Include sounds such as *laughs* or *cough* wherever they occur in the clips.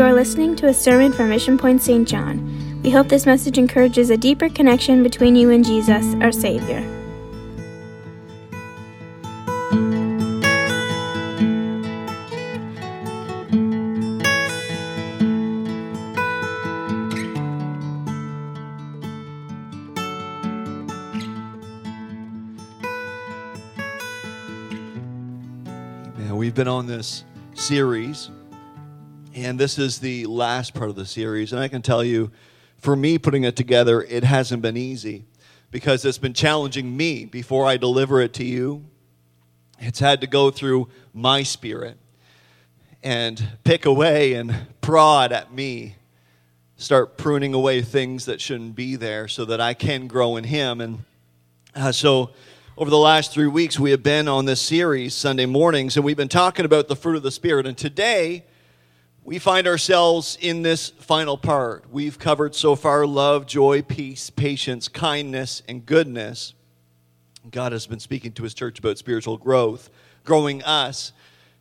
You are listening to a sermon from Mission Point St. John. We hope this message encourages a deeper connection between you and Jesus, our Savior. Amen. We've been on this series, and this is the last part of the series. And I can tell you, for me putting it together, it hasn't been easy because it's been challenging me before I deliver it to you. It's had to go through my spirit and pick away and prod at me, start pruning away things that shouldn't be there so that I can grow in Him. And uh, so, over the last three weeks, we have been on this series, Sunday mornings, and we've been talking about the fruit of the Spirit. And today, we find ourselves in this final part. We've covered so far love, joy, peace, patience, kindness, and goodness. God has been speaking to his church about spiritual growth, growing us.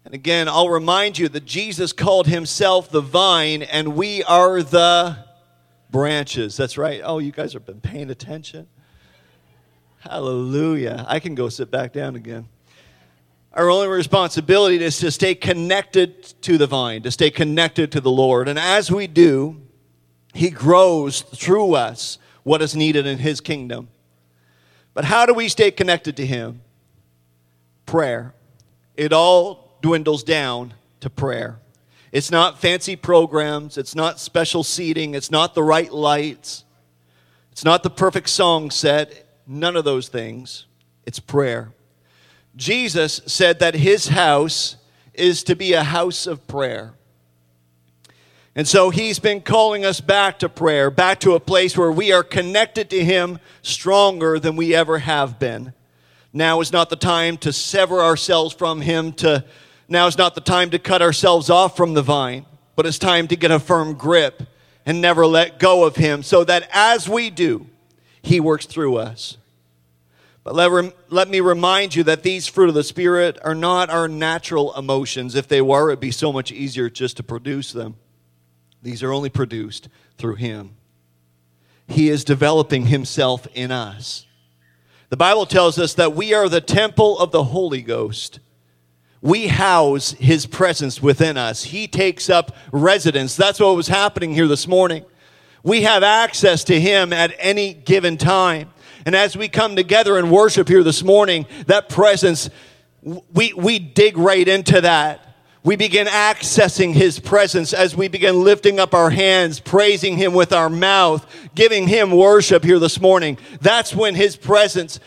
And again, I'll remind you that Jesus called himself the vine, and we are the branches. That's right. Oh, you guys have been paying attention. Hallelujah. I can go sit back down again. Our only responsibility is to stay connected to the vine, to stay connected to the Lord. And as we do, He grows through us what is needed in His kingdom. But how do we stay connected to Him? Prayer. It all dwindles down to prayer. It's not fancy programs, it's not special seating, it's not the right lights, it's not the perfect song set None of those things. It's prayer. Jesus said that his house is to be a house of prayer. And so he's been calling us back to prayer, back to a place where we are connected to him stronger than we ever have been. Now is not the time to sever ourselves from him to now is not the time to cut ourselves off from the vine, but it's time to get a firm grip and never let go of him so that as we do, he works through us. But let, let me remind you that these fruit of the Spirit are not our natural emotions. If they were, it'd be so much easier just to produce them. These are only produced through Him. He is developing Himself in us. The Bible tells us that we are the temple of the Holy Ghost. We house His presence within us. He takes up residence. That's what was happening here this morning. We have access to Him at any given time. And as we come together and worship here this morning, that presence, we, we dig right into that. We begin accessing His presence as we begin lifting up our hands, praising Him with our mouth, giving Him worship here this morning. That's when His presence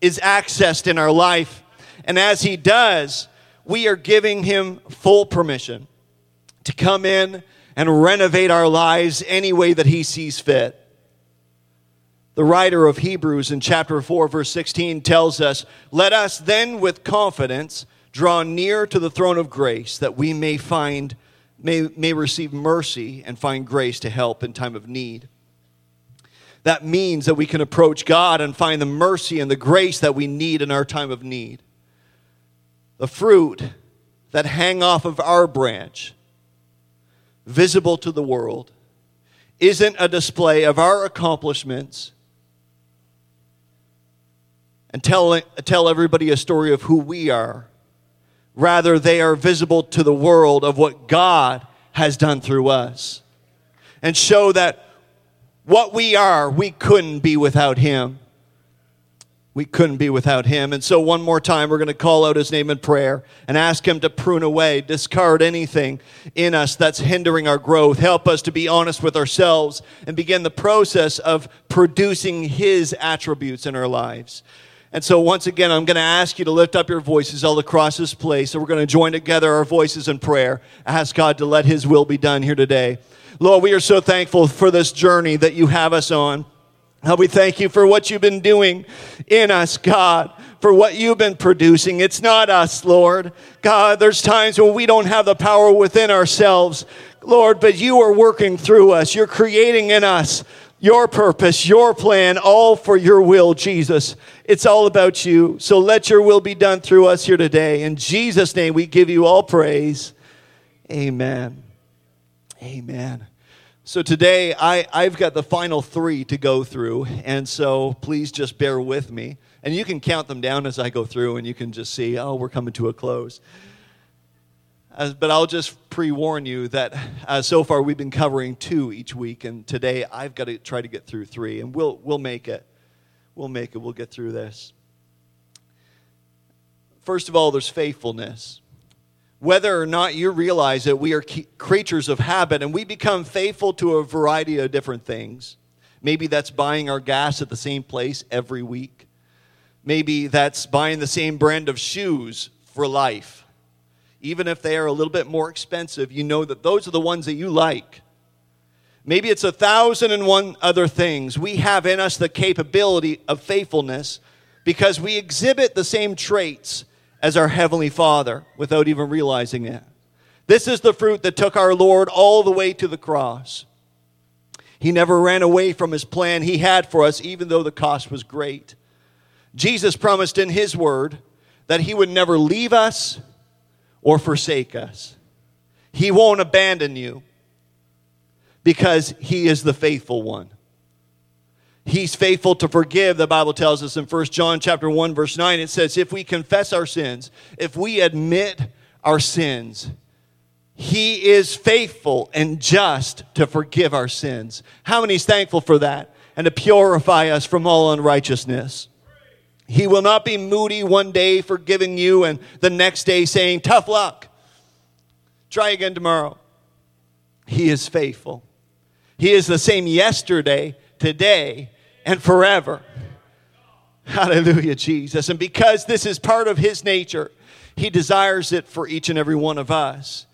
is accessed in our life. And as He does, we are giving Him full permission to come in and renovate our lives any way that He sees fit. The writer of Hebrews in chapter 4, verse 16 tells us, Let us then with confidence draw near to the throne of grace that we may find, may, may receive mercy and find grace to help in time of need. That means that we can approach God and find the mercy and the grace that we need in our time of need. The fruit that hang off of our branch, visible to the world, isn't a display of our accomplishments and tell, tell everybody a story of who we are. Rather, they are visible to the world of what God has done through us. And show that what we are, we couldn't be without Him. We couldn't be without Him. And so, one more time, we're going to call out His name in prayer and ask Him to prune away, discard anything in us that's hindering our growth. Help us to be honest with ourselves and begin the process of producing His attributes in our lives. And so, once again, I'm going to ask you to lift up your voices all across this place. So, we're going to join together our voices in prayer. Ask God to let His will be done here today. Lord, we are so thankful for this journey that you have us on. How we thank you for what you've been doing in us, God, for what you've been producing. It's not us, Lord. God, there's times when we don't have the power within ourselves, Lord, but you are working through us. You're creating in us your purpose, your plan, all for your will, Jesus. It's all about you. So let your will be done through us here today. In Jesus' name, we give you all praise. Amen. Amen. So today I, I've got the final three to go through, and so please just bear with me. And you can count them down as I go through, and you can just see, oh, we're coming to a close. But I'll just pre warn you that uh, so far we've been covering two each week, and today I've got to try to get through three, and we'll, we'll make it. We'll make it. We'll get through this. First of all, there's faithfulness whether or not you realize that we are creatures of habit and we become faithful to a variety of different things. Maybe that's buying our gas at the same place every week. Maybe that's buying the same brand of shoes for life. Even if they are a little bit more expensive, you know that those are the ones that you like. Maybe it's a thousand and one other things. We have in us the capability of faithfulness because we exhibit the same traits as our Heavenly Father without even realizing it. This is the fruit that took our Lord all the way to the cross. He never ran away from his plan he had for us, even though the cost was great. Jesus promised in his word that he would never leave us or forsake us. He won't abandon you because he is the faithful one. He's faithful to forgive, the Bible tells us in 1 John chapter 1 verse 9 it says if we confess our sins, if we admit our sins, he is faithful and just to forgive our sins. How many is thankful for that and to purify us from all unrighteousness? He will not be moody one day forgiving you and the next day saying, Tough luck. Try again tomorrow. He is faithful. He is the same yesterday, today, and forever. Hallelujah, Jesus. And because this is part of his nature, he desires it for each and every one of us.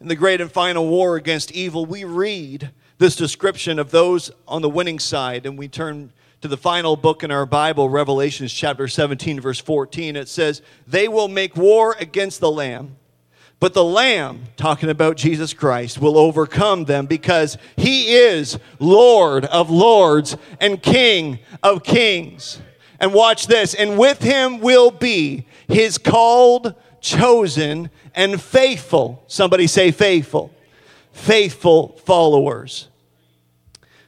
In the great and final war against evil, we read this description of those on the winning side, and we turn to the final book in our Bible, Revelations chapter 17, verse 14. It says, They will make war against the Lamb but the Lamb, talking about Jesus Christ, will overcome them because he is Lord of lords and King of kings. And watch this, and with him will be his called, chosen, and faithful. Somebody say faithful. Faithful followers.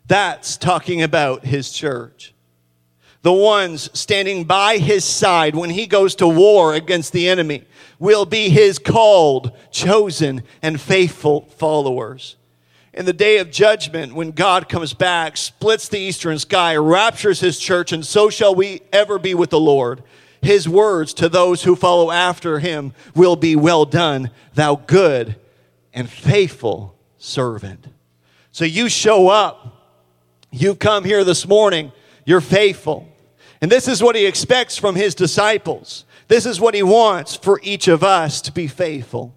That's talking about his church. The ones standing by his side when he goes to war against the enemy will be his called, chosen, and faithful followers. In the day of judgment, when God comes back, splits the eastern sky, raptures his church, and so shall we ever be with the Lord. His words to those who follow after him will be well done, thou good and faithful servant. So you show up. You've come here this morning. You're faithful. And this is what he expects from his disciples. This is what he wants for each of us to be faithful.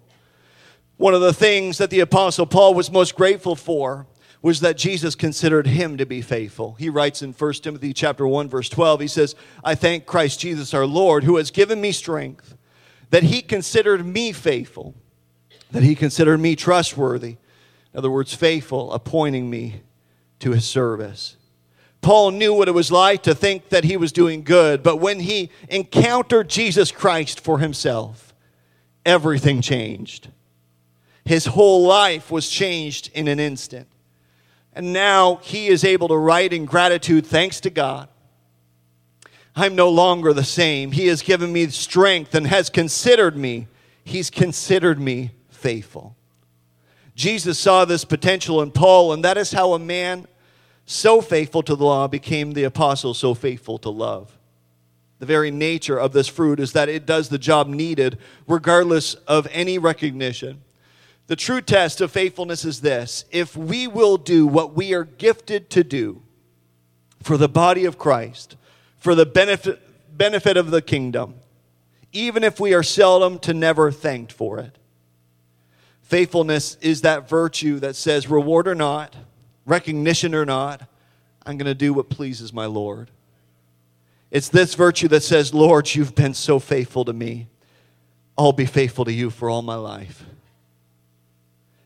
One of the things that the Apostle Paul was most grateful for was that Jesus considered him to be faithful. He writes in 1 Timothy chapter 1 verse 12, he says, "I thank Christ Jesus our Lord who has given me strength that he considered me faithful, that he considered me trustworthy." In other words, faithful, appointing me to his service. Paul knew what it was like to think that he was doing good, but when he encountered Jesus Christ for himself, everything changed. His whole life was changed in an instant. And now he is able to write in gratitude, thanks to God. I'm no longer the same. He has given me strength and has considered me. He's considered me faithful. Jesus saw this potential in Paul, and that is how a man so faithful to the law became the apostle so faithful to love. The very nature of this fruit is that it does the job needed regardless of any recognition. The true test of faithfulness is this if we will do what we are gifted to do for the body of Christ, for the benefit, benefit of the kingdom, even if we are seldom to never thanked for it. Faithfulness is that virtue that says, reward or not, recognition or not, I'm going to do what pleases my Lord. It's this virtue that says, Lord, you've been so faithful to me. I'll be faithful to you for all my life.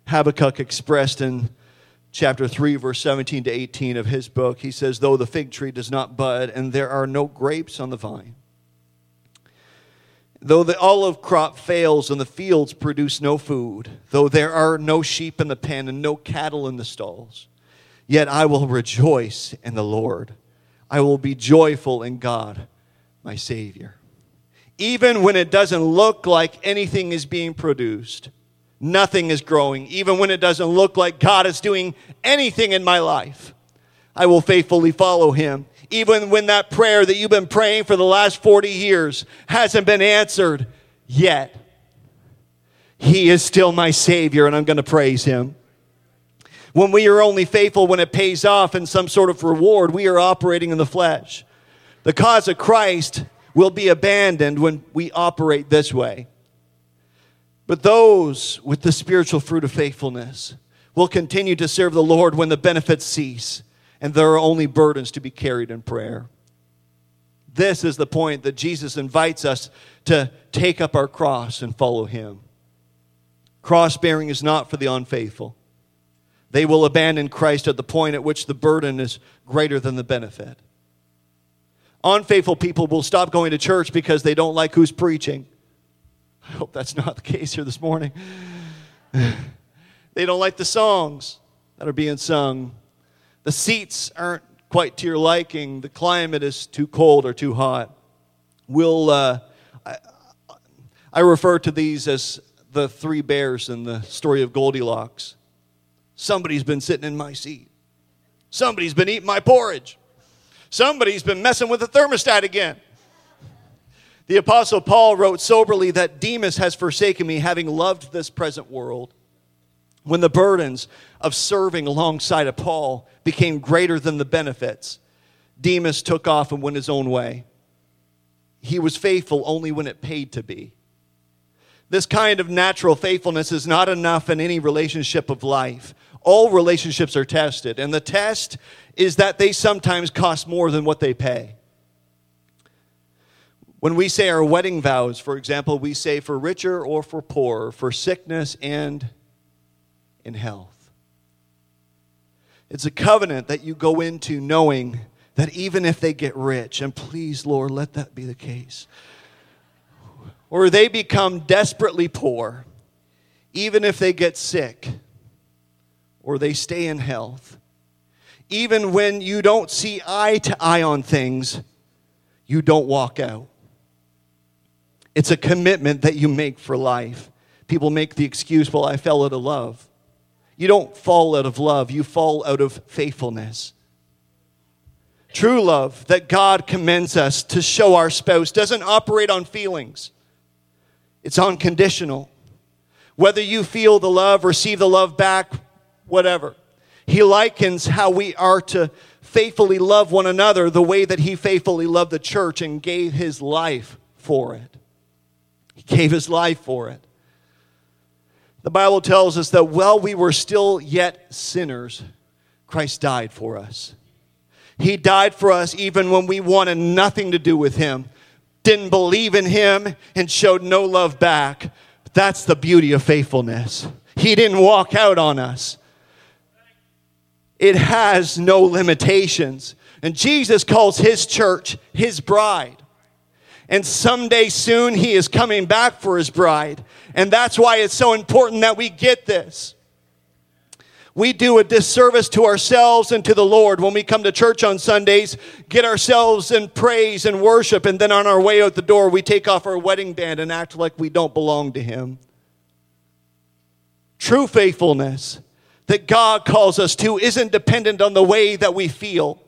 Habakkuk expressed in chapter 3, verse 17 to 18 of his book, he says, Though the fig tree does not bud and there are no grapes on the vine, Though the olive crop fails and the fields produce no food, though there are no sheep in the pen and no cattle in the stalls, yet I will rejoice in the Lord. I will be joyful in God, my Savior. Even when it doesn't look like anything is being produced, nothing is growing, even when it doesn't look like God is doing anything in my life, I will faithfully follow Him even when that prayer that you've been praying for the last 40 years hasn't been answered yet. He is still my Savior, and I'm going to praise Him. When we are only faithful when it pays off in some sort of reward, we are operating in the flesh. The cause of Christ will be abandoned when we operate this way. But those with the spiritual fruit of faithfulness will continue to serve the Lord when the benefits cease and there are only burdens to be carried in prayer. This is the point that Jesus invites us to take up our cross and follow him. Cross bearing is not for the unfaithful. They will abandon Christ at the point at which the burden is greater than the benefit. Unfaithful people will stop going to church because they don't like who's preaching. I hope that's not the case here this morning. *laughs* they don't like the songs that are being sung. The seats aren't quite to your liking. The climate is too cold or too hot. We'll, uh, I, I refer to these as the three bears in the story of Goldilocks. Somebody's been sitting in my seat. Somebody's been eating my porridge. Somebody's been messing with the thermostat again. The Apostle Paul wrote soberly that Demas has forsaken me, having loved this present world. When the burdens of serving alongside of Paul became greater than the benefits, Demas took off and went his own way. He was faithful only when it paid to be. This kind of natural faithfulness is not enough in any relationship of life. All relationships are tested, and the test is that they sometimes cost more than what they pay. When we say our wedding vows, for example, we say for richer or for poorer, for sickness and in health. It's a covenant that you go into knowing that even if they get rich, and please, Lord, let that be the case, or they become desperately poor, even if they get sick or they stay in health, even when you don't see eye to eye on things, you don't walk out. It's a commitment that you make for life. People make the excuse, well, I fell out of love. You don't fall out of love, you fall out of faithfulness. True love that God commends us to show our spouse doesn't operate on feelings, it's unconditional. Whether you feel the love, receive the love back, whatever. He likens how we are to faithfully love one another the way that He faithfully loved the church and gave His life for it. He gave His life for it. The Bible tells us that while we were still yet sinners, Christ died for us. He died for us even when we wanted nothing to do with Him, didn't believe in Him, and showed no love back. That's the beauty of faithfulness. He didn't walk out on us, it has no limitations. And Jesus calls His church His bride. And someday soon, He is coming back for His bride. And that's why it's so important that we get this. We do a disservice to ourselves and to the Lord when we come to church on Sundays, get ourselves in praise and worship, and then on our way out the door, we take off our wedding band and act like we don't belong to Him. True faithfulness that God calls us to isn't dependent on the way that we feel,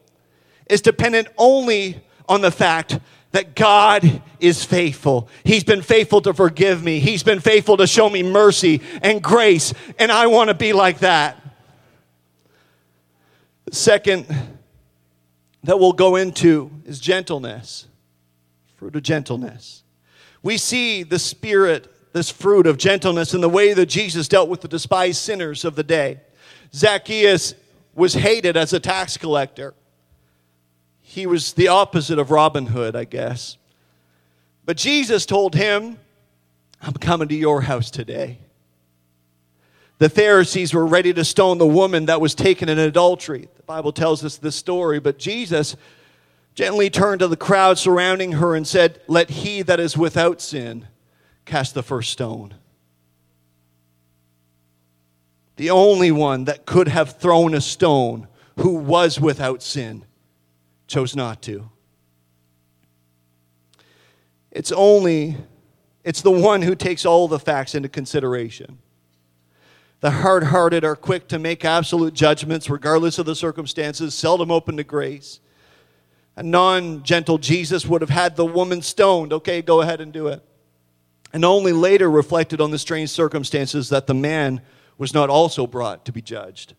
it's dependent only on the fact that God is faithful. He's been faithful to forgive me. He's been faithful to show me mercy and grace, and I want to be like that. second that we'll go into is gentleness, fruit of gentleness. We see the spirit, this fruit of gentleness in the way that Jesus dealt with the despised sinners of the day. Zacchaeus was hated as a tax collector he was the opposite of Robin Hood, I guess. But Jesus told him, I'm coming to your house today. The Pharisees were ready to stone the woman that was taken in adultery. The Bible tells us this story, but Jesus gently turned to the crowd surrounding her and said, Let he that is without sin cast the first stone. The only one that could have thrown a stone who was without sin chose not to. It's only, it's the one who takes all the facts into consideration. The hard hearted are quick to make absolute judgments regardless of the circumstances, seldom open to grace. A non gentle Jesus would have had the woman stoned. Okay, go ahead and do it. And only later reflected on the strange circumstances that the man was not also brought to be judged.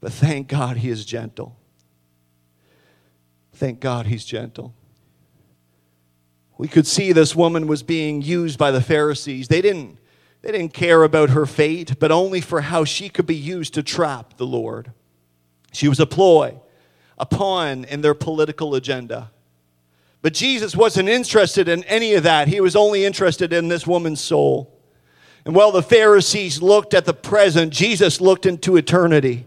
But thank God he is gentle. Thank God he's gentle. We could see this woman was being used by the Pharisees. They didn't, they didn't care about her fate, but only for how she could be used to trap the Lord. She was a ploy, a pawn in their political agenda. But Jesus wasn't interested in any of that. He was only interested in this woman's soul. And while the Pharisees looked at the present, Jesus looked into eternity.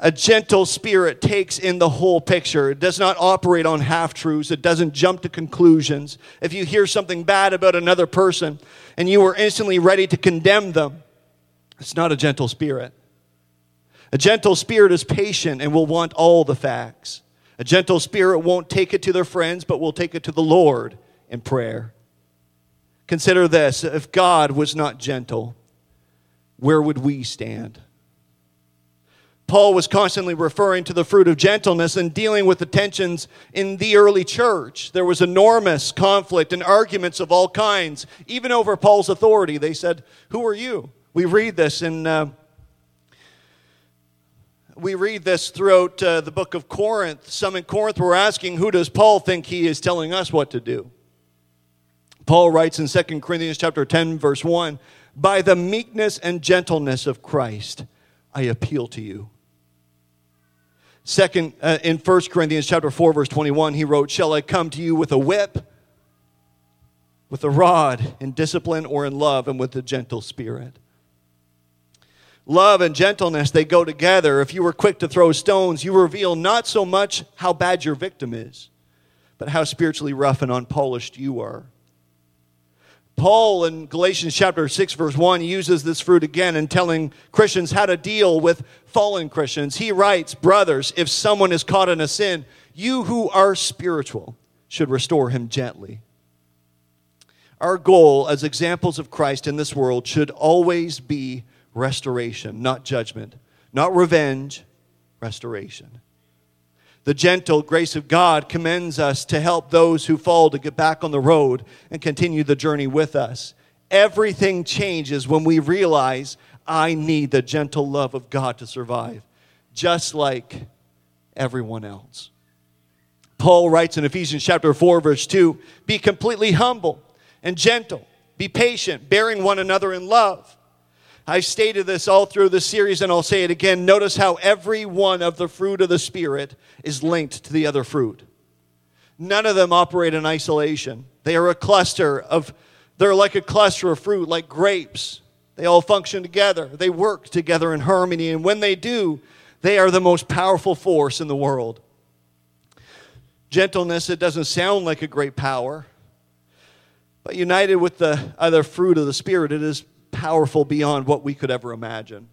A gentle spirit takes in the whole picture. It does not operate on half truths. It doesn't jump to conclusions. If you hear something bad about another person and you are instantly ready to condemn them, it's not a gentle spirit. A gentle spirit is patient and will want all the facts. A gentle spirit won't take it to their friends, but will take it to the Lord in prayer. Consider this if God was not gentle, where would we stand? Paul was constantly referring to the fruit of gentleness and dealing with the tensions in the early church. There was enormous conflict and arguments of all kinds, even over Paul's authority. They said, Who are you? We read this in. Uh, we read this throughout uh, the book of Corinth. Some in Corinth were asking, Who does Paul think he is telling us what to do? Paul writes in 2 Corinthians chapter 10 verse 1, "By the meekness and gentleness of Christ, I appeal to you." Second uh, in 1 Corinthians chapter 4 verse 21, he wrote, "Shall I come to you with a whip, with a rod, in discipline or in love and with a gentle spirit?" Love and gentleness, they go together. If you were quick to throw stones, you reveal not so much how bad your victim is, but how spiritually rough and unpolished you are. Paul in Galatians chapter 6, verse 1, uses this fruit again in telling Christians how to deal with fallen Christians. He writes, Brothers, if someone is caught in a sin, you who are spiritual should restore him gently. Our goal as examples of Christ in this world should always be restoration, not judgment, not revenge, restoration. The gentle grace of God commends us to help those who fall to get back on the road and continue the journey with us. Everything changes when we realize I need the gentle love of God to survive, just like everyone else. Paul writes in Ephesians chapter 4 verse 2, be completely humble and gentle, be patient, bearing one another in love. I've stated this all through the series and I'll say it again. Notice how every one of the fruit of the Spirit is linked to the other fruit. None of them operate in isolation. They are a cluster of, they're like a cluster of fruit, like grapes. They all function together. They work together in harmony. And when they do, they are the most powerful force in the world. Gentleness, it doesn't sound like a great power, but united with the other fruit of the Spirit, it is powerful beyond what we could ever imagine.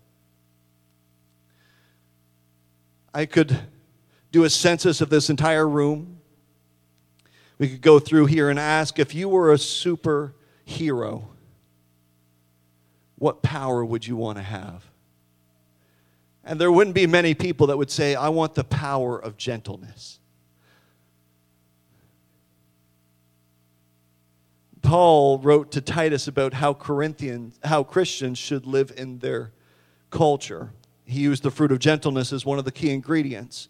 I could do a census of this entire room. We could go through here and ask if you were a superhero, what power would you want to have? And there wouldn't be many people that would say, I want the power of gentleness. Paul wrote to Titus about how Corinthians, how Christians should live in their culture. He used the fruit of gentleness as one of the key ingredients.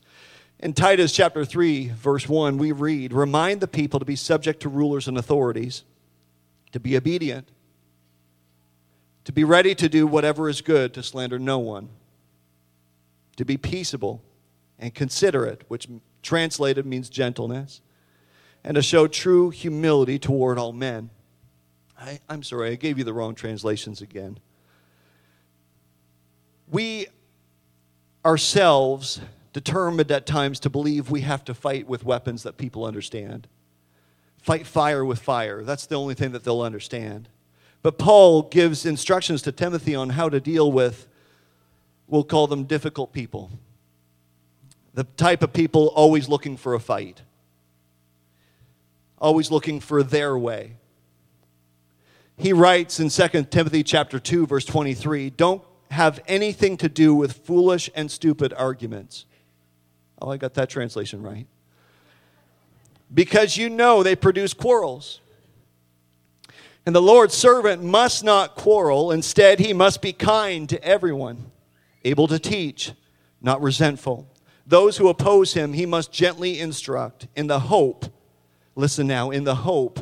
In Titus chapter 3, verse 1, we read, Remind the people to be subject to rulers and authorities, to be obedient, to be ready to do whatever is good, to slander no one, to be peaceable and considerate, which translated means gentleness, and to show true humility toward all men. I, am sorry, I gave you the wrong translations again. We ourselves determined at times to believe we have to fight with weapons that people understand. Fight fire with fire. That's the only thing that they'll understand. But Paul gives instructions to Timothy on how to deal with, we'll call them difficult people. The type of people always looking for a fight, always looking for their way. He writes in 2 Timothy chapter 2 verse 23, don't have anything to do with foolish and stupid arguments. Oh, I got that translation right. Because you know they produce quarrels. And the Lord's servant must not quarrel. Instead, he must be kind to everyone, able to teach, not resentful. Those who oppose him, he must gently instruct in the hope, listen now, in the hope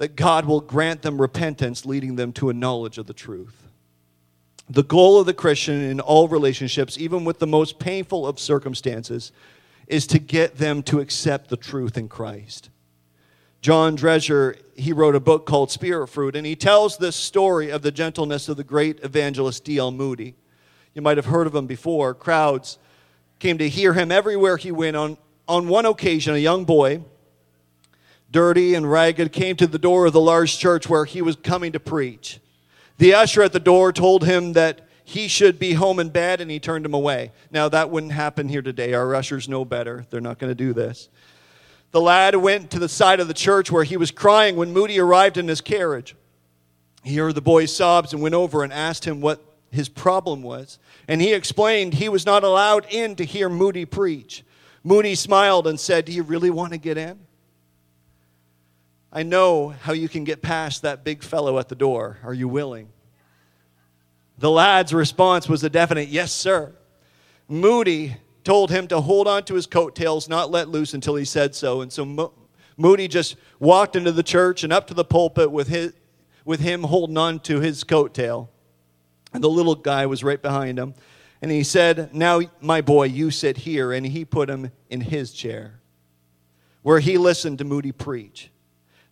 that God will grant them repentance, leading them to a knowledge of the truth. The goal of the Christian in all relationships, even with the most painful of circumstances, is to get them to accept the truth in Christ. John Drescher, he wrote a book called Spirit Fruit, and he tells this story of the gentleness of the great evangelist D.L. Moody. You might have heard of him before. Crowds came to hear him everywhere he went. On, on one occasion, a young boy, dirty and ragged, came to the door of the large church where he was coming to preach. The usher at the door told him that he should be home in bed, and he turned him away. Now, that wouldn't happen here today. Our ushers know better. They're not going to do this. The lad went to the side of the church where he was crying when Moody arrived in his carriage. He heard the boy's sobs and went over and asked him what his problem was. And he explained he was not allowed in to hear Moody preach. Moody smiled and said, Do you really want to get in? I know how you can get past that big fellow at the door. Are you willing? The lad's response was a definite yes, sir. Moody told him to hold on to his coattails, not let loose until he said so. And so Mo- Moody just walked into the church and up to the pulpit with, his, with him holding on to his coattail. And the little guy was right behind him. And he said, Now, my boy, you sit here. And he put him in his chair, where he listened to Moody preach.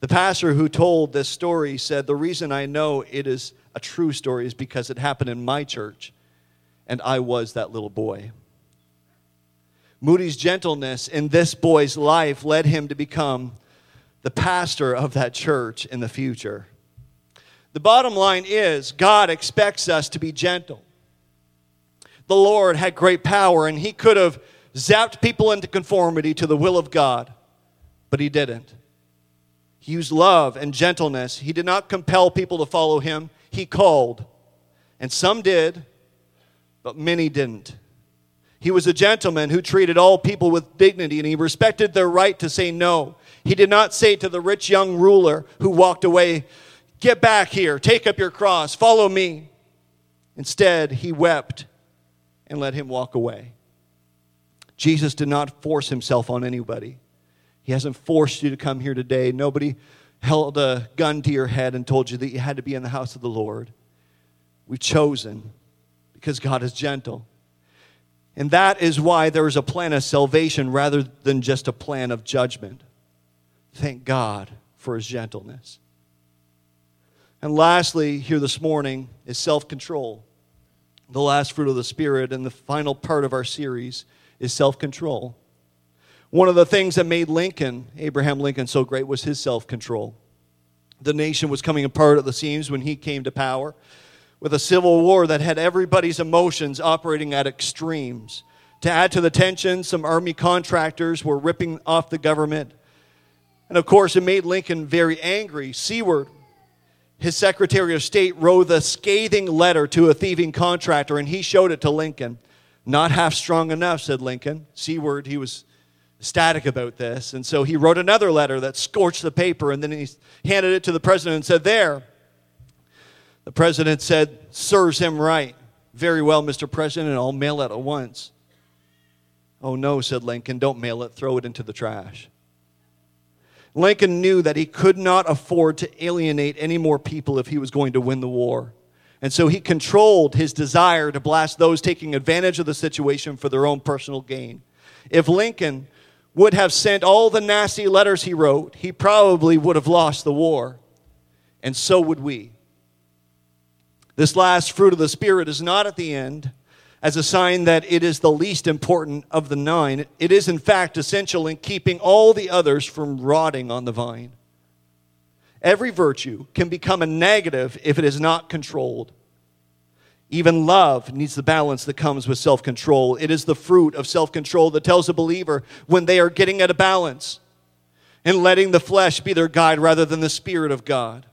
The pastor who told this story said, The reason I know it is a true story is because it happened in my church, and I was that little boy. Moody's gentleness in this boy's life led him to become the pastor of that church in the future. The bottom line is God expects us to be gentle. The Lord had great power, and He could have zapped people into conformity to the will of God, but He didn't. He used love and gentleness. He did not compel people to follow him, he called. And some did, but many didn't. He was a gentleman who treated all people with dignity and he respected their right to say no. He did not say to the rich young ruler who walked away, Get back here, take up your cross, follow me. Instead, he wept and let him walk away. Jesus did not force himself on anybody. He hasn't forced you to come here today. Nobody held a gun to your head and told you that you had to be in the house of the Lord. We've chosen because God is gentle. And that is why there is a plan of salvation rather than just a plan of judgment. Thank God for his gentleness. And lastly, here this morning is self control. The last fruit of the Spirit and the final part of our series is self control. One of the things that made Lincoln, Abraham Lincoln, so great was his self control. The nation was coming apart at the seams when he came to power with a civil war that had everybody's emotions operating at extremes. To add to the tension, some army contractors were ripping off the government. And of course, it made Lincoln very angry. Seward, his Secretary of State, wrote a scathing letter to a thieving contractor, and he showed it to Lincoln. Not half strong enough, said Lincoln. Seward, he was ecstatic about this. And so he wrote another letter that scorched the paper and then he handed it to the president and said, There. The president said, Serves him right. Very well, Mr. President, and I'll mail it at once. Oh, no, said Lincoln, don't mail it, throw it into the trash. Lincoln knew that he could not afford to alienate any more people if he was going to win the war. And so he controlled his desire to blast those taking advantage of the situation for their own personal gain. If Lincoln would have sent all the nasty letters he wrote, he probably would have lost the war. And so would we. This last fruit of the Spirit is not at the end. as a sign that it is the least important of the nine. It is, in fact, essential in keeping all the others from rotting on the vine. Every virtue can become a negative if it is not controlled. Even love needs the balance that comes with self control. It is the fruit of self control that tells a believer when they are getting at a balance and letting the flesh be their guide rather than the Spirit of God.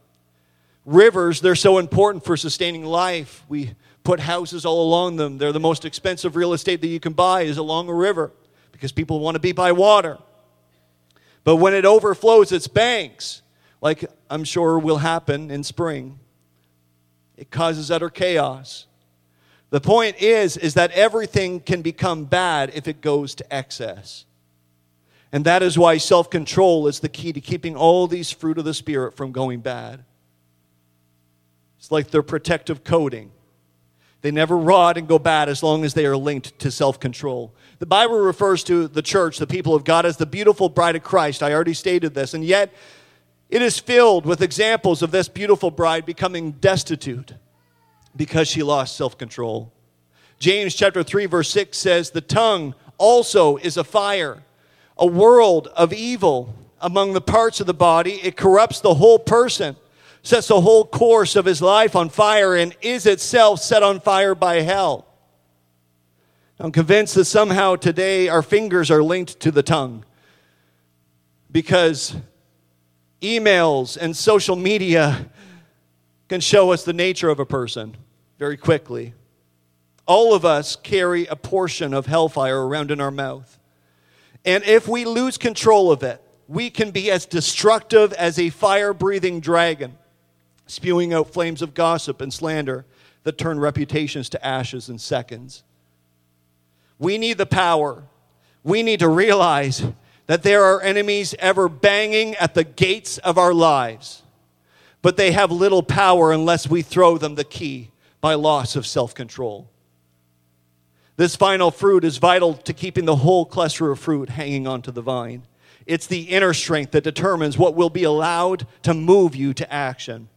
Rivers, they're so important for sustaining life. We put houses all along them. They're the most expensive real estate that you can buy is along a river because people want to be by water. But when it overflows its banks, like I'm sure will happen in spring, it causes utter chaos. The point is is that everything can become bad if it goes to excess. And that is why self-control is the key to keeping all these fruit of the spirit from going bad. It's like their protective coating. They never rot and go bad as long as they are linked to self control. The Bible refers to the church, the people of God, as the beautiful bride of Christ. I already stated this. And yet, it is filled with examples of this beautiful bride becoming destitute because she lost self control. James chapter 3 verse 6 says the tongue also is a fire, a world of evil among the parts of the body. It corrupts the whole person sets the whole course of his life on fire and is itself set on fire by hell. I'm convinced that somehow today our fingers are linked to the tongue because emails and social media can show us the nature of a person very quickly. All of us carry a portion of hellfire around in our mouth. And if we lose control of it, we can be as destructive as a fire breathing dragon spewing out flames of gossip and slander that turn reputations to ashes in seconds. We need the power. We need to realize that there are enemies ever banging at the gates of our lives, but they have little power unless we throw them the key by loss of self control. This final fruit is vital to keeping the whole cluster of fruit hanging onto the vine. It's the inner strength that determines what will be allowed to move you to action.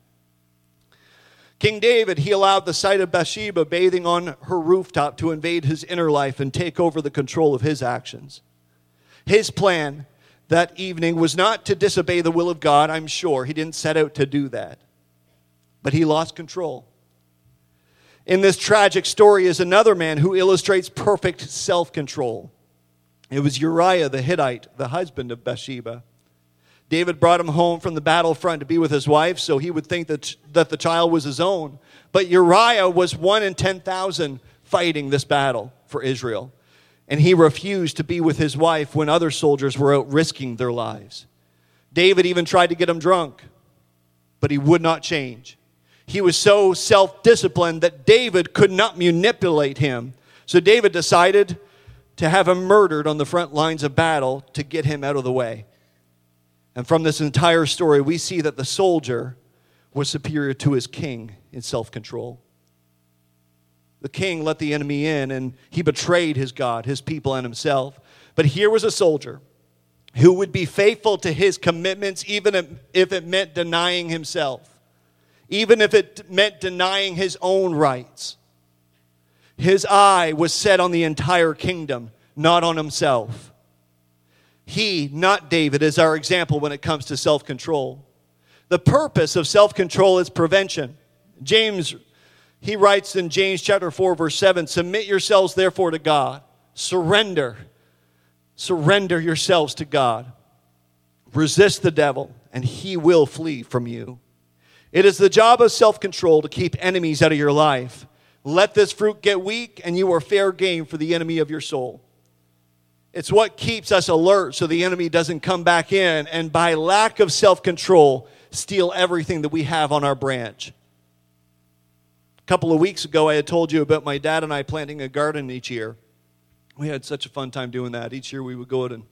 King David, he allowed the sight of Bathsheba bathing on her rooftop to invade his inner life and take over the control of his actions. His plan that evening was not to disobey the will of God, I'm sure. He didn't set out to do that. But he lost control. In this tragic story is another man who illustrates perfect self control. It was Uriah the Hittite, the husband of Bathsheba. David brought him home from the battlefront to be with his wife, so he would think that, that the child was his own. But Uriah was one in 10,000 fighting this battle for Israel. And he refused to be with his wife when other soldiers were out risking their lives. David even tried to get him drunk, but he would not change. He was so self disciplined that David could not manipulate him. So David decided to have him murdered on the front lines of battle to get him out of the way. And from this entire story, we see that the soldier was superior to his king in self control. The king let the enemy in and he betrayed his God, his people, and himself. But here was a soldier who would be faithful to his commitments, even if it meant denying himself, even if it meant denying his own rights. His eye was set on the entire kingdom, not on himself. He, not David, is our example when it comes to self control. The purpose of self control is prevention. James, he writes in James chapter 4, verse 7 Submit yourselves therefore to God. Surrender. Surrender yourselves to God. Resist the devil, and he will flee from you. It is the job of self control to keep enemies out of your life. Let this fruit get weak, and you are fair game for the enemy of your soul. It's what keeps us alert so the enemy doesn't come back in and, by lack of self control, steal everything that we have on our branch. Couple of weeks ago, I had told you about my dad and I planting a garden each year. We had such a fun time doing that. Each year we would go out and,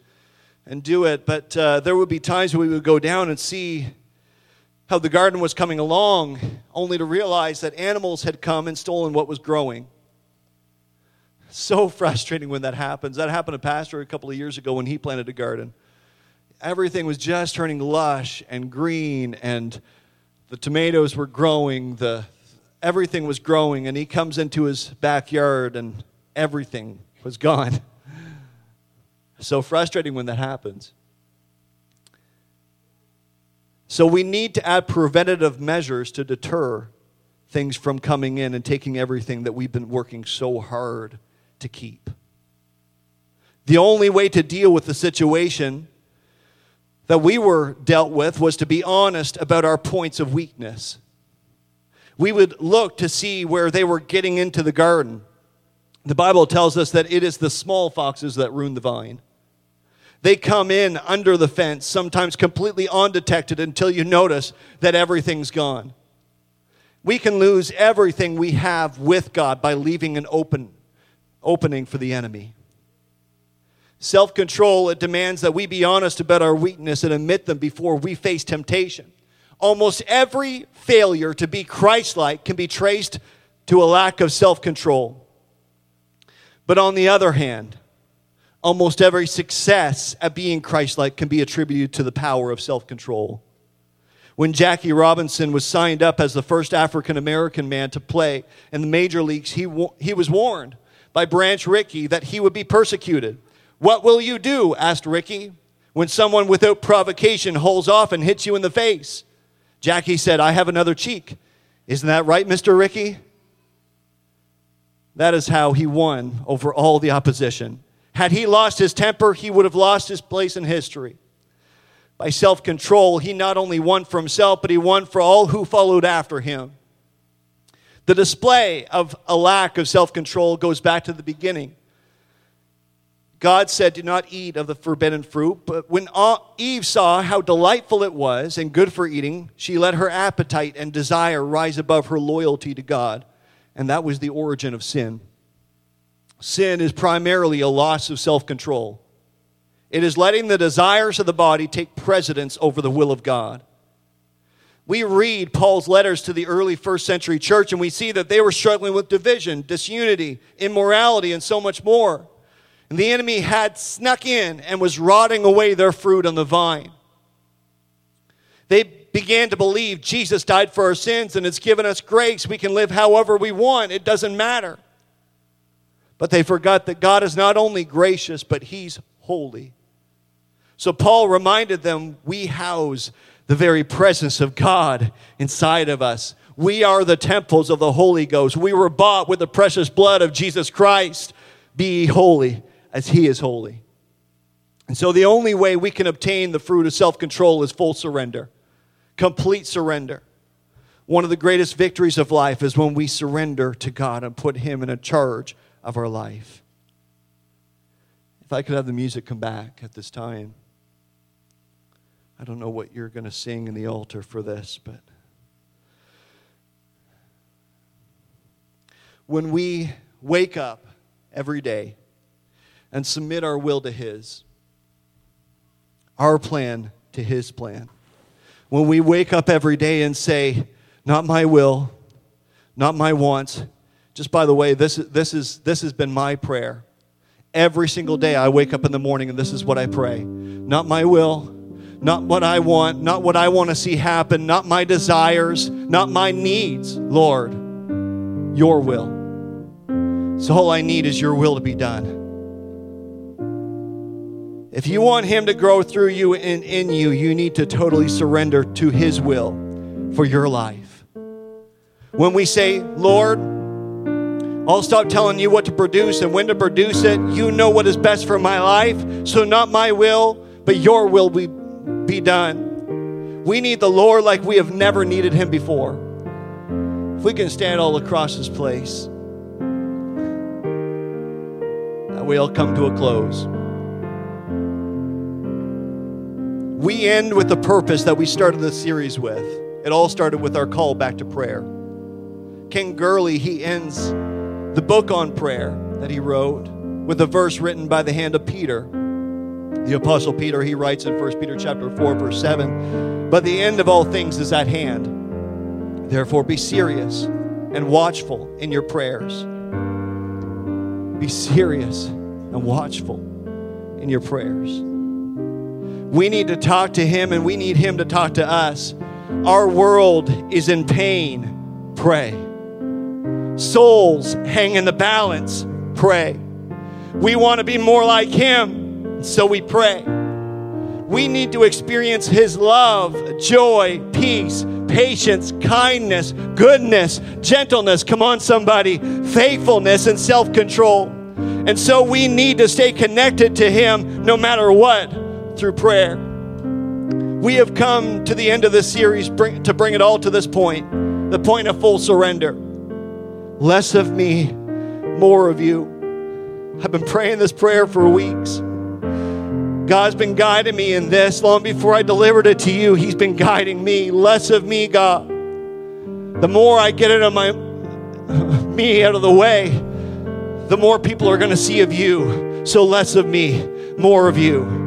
and do it, but uh, there would be times when we would go down and see how the garden was coming along, only to realize that animals had come and stolen what was growing. So *laughs* frustrating when that happens. That happened to Pastor a couple of years ago when he planted a garden. Everything was just turning lush and green, and the tomatoes were growing, the everything was growing, and he comes into his backyard, and everything was gone. *laughs* So frustrating when that happens. So we need to add preventative measures to deter things from coming in and taking everything that we've been working so hard to keep. The only way to deal with the situation that we were dealt with was to be honest about our points of weakness. We would look to see where they were getting into the garden. The Bible tells us that it is the small foxes that ruin the vine. They come in under the fence, sometimes completely undetected until you notice that everything's gone. We can lose everything we have with God by leaving an open opening for the enemy. Self control, it demands that we be honest about our weakness and admit them before we face temptation. Almost every failure to be Christ like can be traced to a lack of self control. But on the other hand, almost every success at being Christ like can be attributed to the power of self control. When Jackie Robinson was signed up as the first African American man to play in the major leagues, he, he was warned by Branch Rickey that he would be persecuted. What will you do? asked Rickey, when someone without provocation holds off and hits you in the face. Jackie said, I have another cheek. Isn't that right, Mr. Rickey? That is how he won over all the opposition. Had he lost his temper, he would have lost his place in history. By self control, he not only won for himself, but he won for all who followed after him. The display of a lack of self control goes back to the beginning. God said, Do not eat of the forbidden fruit. But when Eve saw how delightful it was and good for eating, she let her appetite and desire rise above her loyalty to God. And that was the origin of sin. Sin is primarily a loss of self control. It is letting the desires of the body take precedence over the will of God. We read Paul's letters to the early first century church and we see that they were struggling with division, disunity, immorality, and so much more. And the enemy had snuck in and was rotting away their fruit on the vine. They began to believe Jesus died for our sins and it's given us grace. We can live however we want, it doesn't matter. But they forgot that God is not only gracious, but He's holy. So Paul reminded them we house the very presence of God inside of us. We are the temples of the Holy Ghost. We were bought with the precious blood of Jesus Christ. Be holy as He is holy. And so the only way we can obtain the fruit of self control is full surrender, complete surrender. One of the greatest victories of life is when we surrender to God and put Him in a charge of our life. If I could have the music come back at this time. I don't know what you're going to sing in the altar for this, but when we wake up every day and submit our will to His, our plan to His plan, when we wake up every day and say, Not my will, not my wants, just by the way, this, this, is, this has been my prayer. Every single day I wake up in the morning and this is what I pray. Not my will, not what I want, not what I want to see happen, not my desires, not my needs, Lord, your will. So all I need is your will to be done. If you want Him to grow through you and in you, you need to totally surrender to His will for your life. When we say, Lord, I'll stop telling you what to produce and when to produce it. You know what is best for my life. So, not my will, but your will be, be done. We need the Lord like we have never needed him before. If we can stand all across this place, that we'll come to a close. We end with the purpose that we started this series with. It all started with our call back to prayer. Ken Gurley, he ends the book on prayer that he wrote with a verse written by the hand of Peter. The apostle Peter, he writes in 1 Peter chapter 4 verse 7, "But the end of all things is at hand. Therefore be serious and watchful in your prayers." Be serious and watchful in your prayers. We need to talk to him and we need him to talk to us. Our world is in pain. Pray. souls hang in the balance, pray. We want to be more like Him, so we pray. We need to experience His love, joy, peace, patience, kindness, goodness, gentleness. Come on, somebody, faithfulness, and self control. And so we need to stay connected to Him no matter what through prayer. We have come to the end of this series to bring it all to this point the point of full surrender. Less of me, more of you. I've been praying this prayer for weeks. God's been guiding me in this long before I delivered it to you. He's been guiding me. Less of me, God. The more I get it of my *laughs* me out of the way, the more people are going to see of you. So less of me, more of you.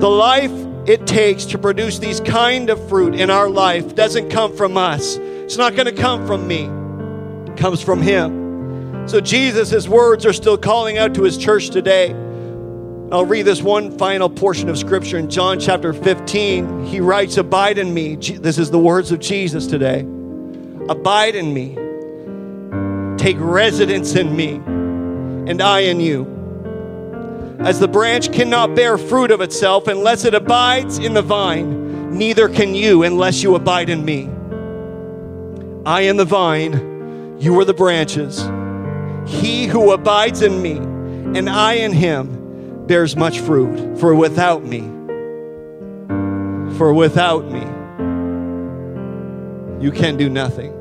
The life it takes to produce these kind of fruit in our life doesn't come from us. It's not going to come from me. It comes from him. So Jesus' words are still calling out to his church today. I'll read this one final portion of scripture in John chapter 15. He writes, Abide in me. This is the words of Jesus today. Abide in me. Take residence in me, and I in you. As the branch cannot bear fruit of itself unless it abides in the vine, neither can you unless you abide in me. I am the vine, you are the branches. He who abides in me, and I in him, bears much fruit. For without me, for without me, you can do nothing.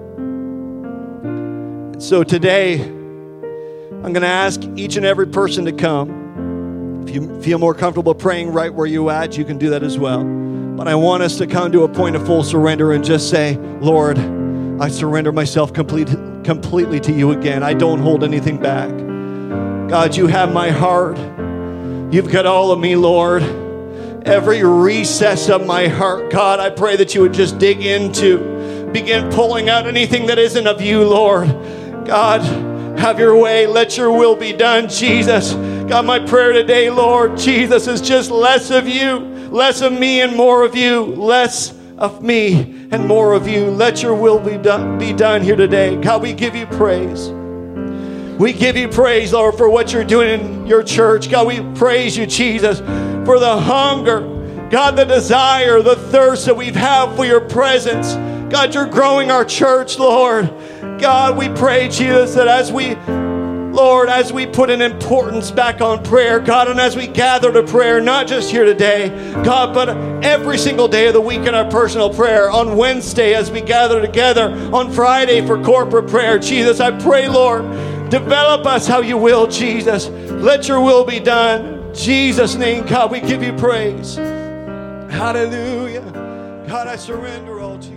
So today, I'm going to ask each and every person to come. If you feel more comfortable praying right where you at, you can do that as well. But I want us to come to a point of full surrender and just say, Lord, I surrender myself complete, completely to you again. I don't hold anything back. God, you have my heart. You've got all of me, Lord. Every recess of my heart, God, I pray that you would just dig into, begin pulling out anything that isn't of you, Lord. God, have your way. Let your will be done, Jesus. God, my prayer today, Lord Jesus, is just less of you, less of me and more of you, less of me and more of you. Let your will be done, be done here today. God, we give you praise. We give you praise, Lord, for what you're doing in your church. God, we praise you, Jesus, for the hunger, God, the desire, the thirst that we've had for your presence. God, you're growing our church, Lord. God, we pray, Jesus, that as we Lord, as we put an importance back on prayer, God, and as we gather to prayer, not just here today, God, but every single day of the week in our personal prayer, on Wednesday as we gather together, on Friday for corporate prayer, Jesus, I pray, Lord, develop us how you will, Jesus. Let your will be done. Jesus' name, God, we give you praise. Hallelujah. God, I surrender all to you.